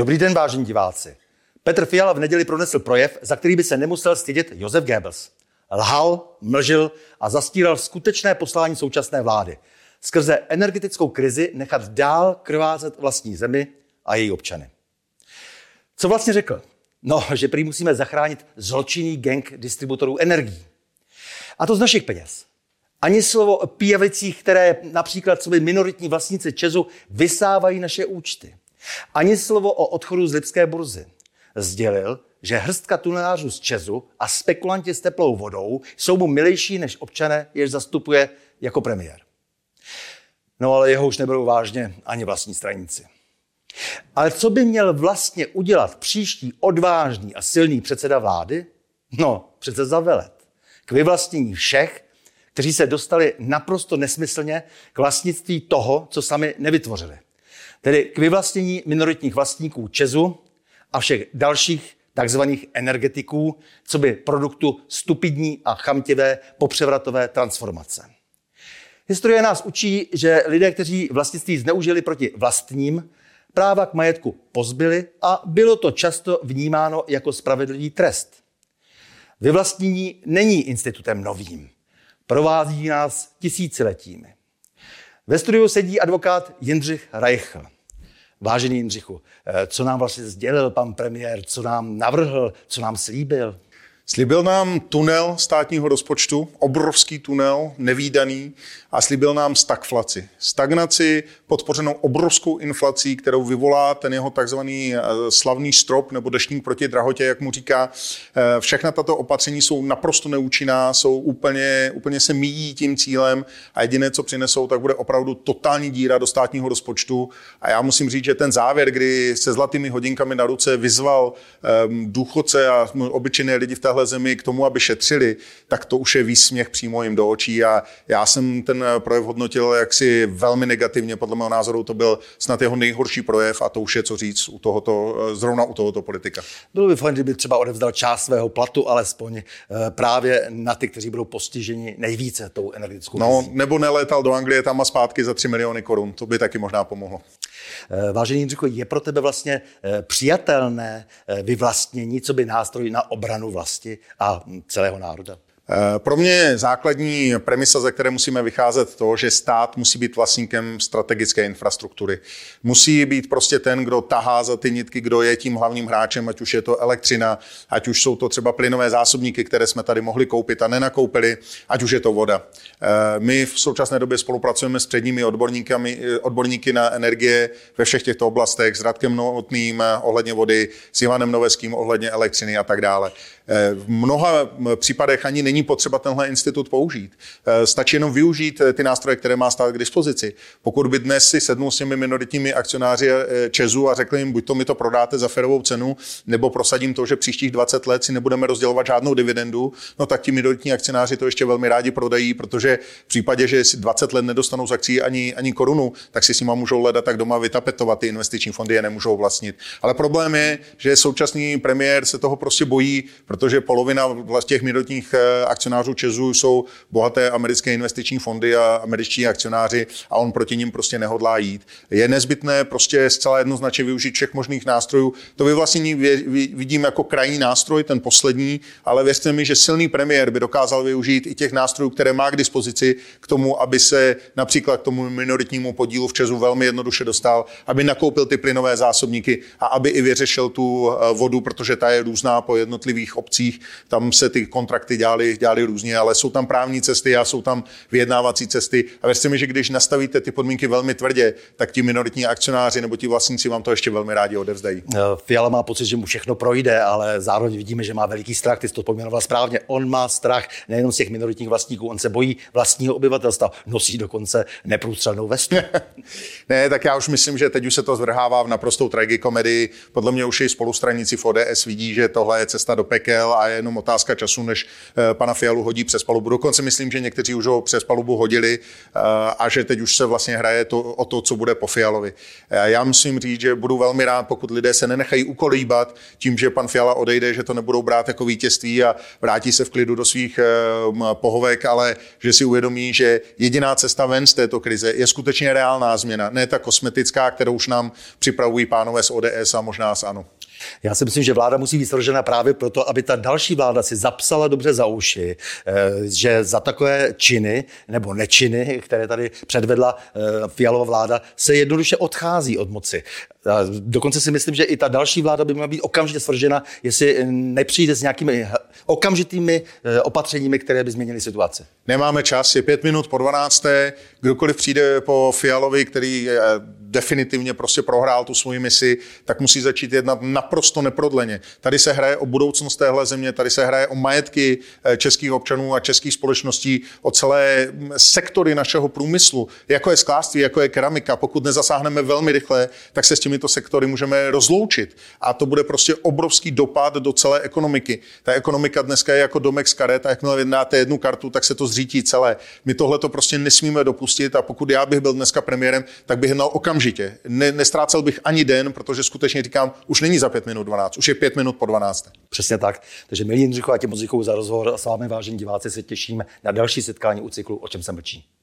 Dobrý den, vážení diváci. Petr Fiala v neděli pronesl projev, za který by se nemusel stydět Josef Goebbels. Lhal, mlžil a zastíral skutečné poslání současné vlády. Skrze energetickou krizi nechat dál krvázet vlastní zemi a její občany. Co vlastně řekl? No, že prý musíme zachránit zločinný gang distributorů energií. A to z našich peněz. Ani slovo o pijavicích, které například co by minoritní vlastníci Česu vysávají naše účty. Ani slovo o odchodu z Lipské burzy. Sdělil, že hrstka tunelářů z Česu a spekulanti s teplou vodou jsou mu milejší než občané, jež zastupuje jako premiér. No ale jeho už neberou vážně ani vlastní stranici. Ale co by měl vlastně udělat příští odvážný a silný předseda vlády? No, přece zavelet. K vyvlastnění všech, kteří se dostali naprosto nesmyslně k vlastnictví toho, co sami nevytvořili. Tedy k vyvlastnění minoritních vlastníků Česu a všech dalších takzvaných energetiků, co by produktu stupidní a chamtivé popřevratové transformace. Historie nás učí, že lidé, kteří vlastnictví zneužili proti vlastním, práva k majetku pozbyli a bylo to často vnímáno jako spravedlivý trest. Vyvlastnění není institutem novým. Provází nás tisíciletími. Ve studiu sedí advokát Jindřich Reichl. Vážený Jindřichu, eh, co nám vlastně sdělil pan premiér, co nám navrhl, co nám slíbil? Slíbil nám tunel státního rozpočtu, obrovský tunel, nevýdaný, a slíbil nám stagflaci. Stagnaci podpořenou obrovskou inflací, kterou vyvolá ten jeho takzvaný eh, slavný strop nebo deštník proti drahotě, jak mu říká. Eh, všechna tato opatření jsou naprosto neúčinná, jsou úplně, úplně se míjí tím cílem a jediné, co přinesou, tak bude opravdu totální díra do státního rozpočtu. A já musím říct, že ten závěr, kdy se zlatými hodinkami na ruce vyzval um, důchodce a obyčejné lidi v téhle zemi k tomu, aby šetřili, tak to už je výsměch přímo jim do očí. A já jsem ten projev hodnotil jaksi velmi negativně. Podle mého názoru to byl snad jeho nejhorší projev a to už je co říct u tohoto, zrovna u tohoto politika. Bylo by fajn, kdyby třeba odevzdal část svého platu, alespoň eh, právě na ty, kteří budou postiženi nejvíce tou energetickou No, nebo nelétal do Anglie tam a zpátky za 3 miliony korun. To by taky možná pomohlo. Eh, vážený Jindřicho, je pro tebe vlastně eh, přijatelné vyvlastnění, co by nástroj na obranu vlasti a celého národa? Eh, pro mě základní premisa, ze které musíme vycházet, to, že stát musí být vlastníkem strategické infrastruktury. Musí být prostě ten, kdo tahá za ty nitky, kdo je tím hlavním hráčem, ať už je to elektřina, ať už jsou to třeba plynové zásobníky, které jsme tady mohli koupit a nenakoupili, ať už je to voda. Eh, my v současné době spolupracujeme s předními odborníky, eh, odborníky na energie ve všech těchto oblastech, s Radkem Novotným ohledně vody, s Ivanem Noveským ohledně elektřiny a tak dále. V mnoha případech ani není potřeba tenhle institut použít. Stačí jenom využít ty nástroje, které má stát k dispozici. Pokud by dnes si sednul s těmi minoritními akcionáři eh, Česu a řekli jim, buď to mi to prodáte za ferovou cenu, nebo prosadím to, že příštích 20 let si nebudeme rozdělovat žádnou dividendu, no tak ti minoritní akcionáři to ještě velmi rádi prodají, protože v případě, že si 20 let nedostanou z akcí ani, ani korunu, tak si s nima můžou hledat tak doma vytapetovat, ty investiční fondy je nemůžou vlastnit. Ale problém je, že současný premiér se toho prostě bojí, protože polovina těch minoritních eh, akcionářů Česu jsou bohaté americké investiční fondy a američtí akcionáři a on proti ním prostě nehodlá jít. Je nezbytné prostě zcela jednoznačně využít všech možných nástrojů. To vyvlastnění vidím jako krajní nástroj, ten poslední, ale věřte mi, že silný premiér by dokázal využít i těch nástrojů, které má k dispozici k tomu, aby se například k tomu minoritnímu podílu v Česu velmi jednoduše dostal, aby nakoupil ty plynové zásobníky a aby i vyřešil tu eh, vodu, protože ta je různá po jednotlivých obcích. Tam se ty kontrakty dělali, dělali různě, ale jsou tam právní cesty a jsou tam vyjednávací cesty. A věřte mi, že když nastavíte ty podmínky velmi tvrdě, tak ti minoritní akcionáři nebo ti vlastníci vám to ještě velmi rádi odevzdají. Eh, Fiala má pocit, že mu všechno projde, ale zároveň vidíme, že má veliký strach. Ty jsi to pojmenoval správně. On má strach nejenom z těch minoritních vlastníků, on se bojí vlastního obyvatelstva. Nosí dokonce neprůstřelnou vestu. ne, tak já už myslím, že teď už se to zvrhává v naprostou tragikomedii. Podle mě už i spolustraníci v ODS vidí, že tohle je cesta do pekel a je jenom otázka času, než eh, pana Fialu hodí přes palubu. Dokonce myslím, že někteří už ho přes palubu hodili a že teď už se vlastně hraje to, o to, co bude po Fialovi. Já musím říct, že budu velmi rád, pokud lidé se nenechají ukolíbat tím, že pan Fiala odejde, že to nebudou brát jako vítězství a vrátí se v klidu do svých pohovek, ale že si uvědomí, že jediná cesta ven z této krize je skutečně reálná změna, ne ta kosmetická, kterou už nám připravují pánové z ODS a možná z ANO. Já si myslím, že vláda musí být složena právě proto, aby ta další vláda si zapsala dobře za uši, eh, že za takové činy nebo nečiny, které tady předvedla eh, Fialová vláda, se jednoduše odchází od moci. Dokonce si myslím, že i ta další vláda by měla být okamžitě svržena, jestli nepřijde s nějakými okamžitými eh, opatřeními, které by změnily situaci. Nemáme čas, je pět minut po 12. Kdokoliv přijde po Fialovi, který definitivně prostě prohrál tu svoji misi, tak musí začít jednat naprosto neprodleně. Tady se hraje o budoucnost téhle země, tady se hraje o majetky eh, českých občanů a českých společností, o celé mm, sektory našeho průmyslu, jako je sklářství, jako je keramika. Pokud nezasáhneme velmi rychle, tak se s těmito sektory můžeme rozloučit. A to bude prostě obrovský dopad do celé ekonomiky. Ta ekonomika dneska je jako domek z karet a jakmile vydáte jednu kartu, tak se to zřítí celé. My tohle to prostě nesmíme dopustit a pokud já bych byl dneska premiérem, tak bych jednal okamžitě. Ne, nestrácel bych ani den, protože skutečně říkám, už není za 5 minut 12, už je 5 minut po 12. Přesně tak. Takže milí Jindřichu a tě moc za rozhovor a s vámi vážení diváci se těšíme na další setkání u cyklu O čem se mlčí.